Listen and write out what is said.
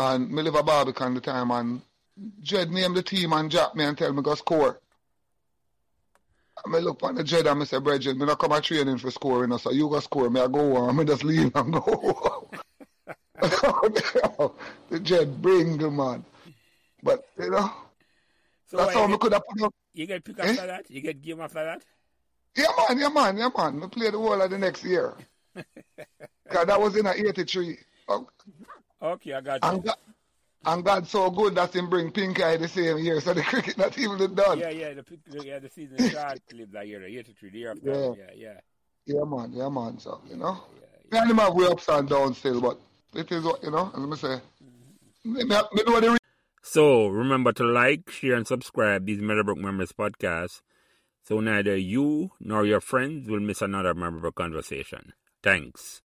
And me live a Barbican the time and Jed named the team and jack me and tell me go score. I me look on the Jed and me say, Bridget, me not come a training for scoring, so you go score, me I go on, me just leave and go. the Jed bring the man. But, you know, So that's why how you me could have put up. you get pick Eh? after that? You get game after that? Yeah, man, yeah, man, yeah, man. Me play the whole of the next year. Because that was in a 83. Okay, I got And you. God, and God so good that him bring pink eye the same year, so the cricket not even done. Yeah, yeah, the, yeah, the season is short lived that year, the 83, the year after. Yeah. Yeah, yeah. Yeah, man, yeah, man. So, you know. yeah, Me and him have way ups and downs still, but it is what, you know, as I say. Mm-hmm. Me, me, me know the So remember to like, share, and subscribe these Meadowbrook Memories podcasts so neither you nor your friends will miss another memorable conversation. Thanks.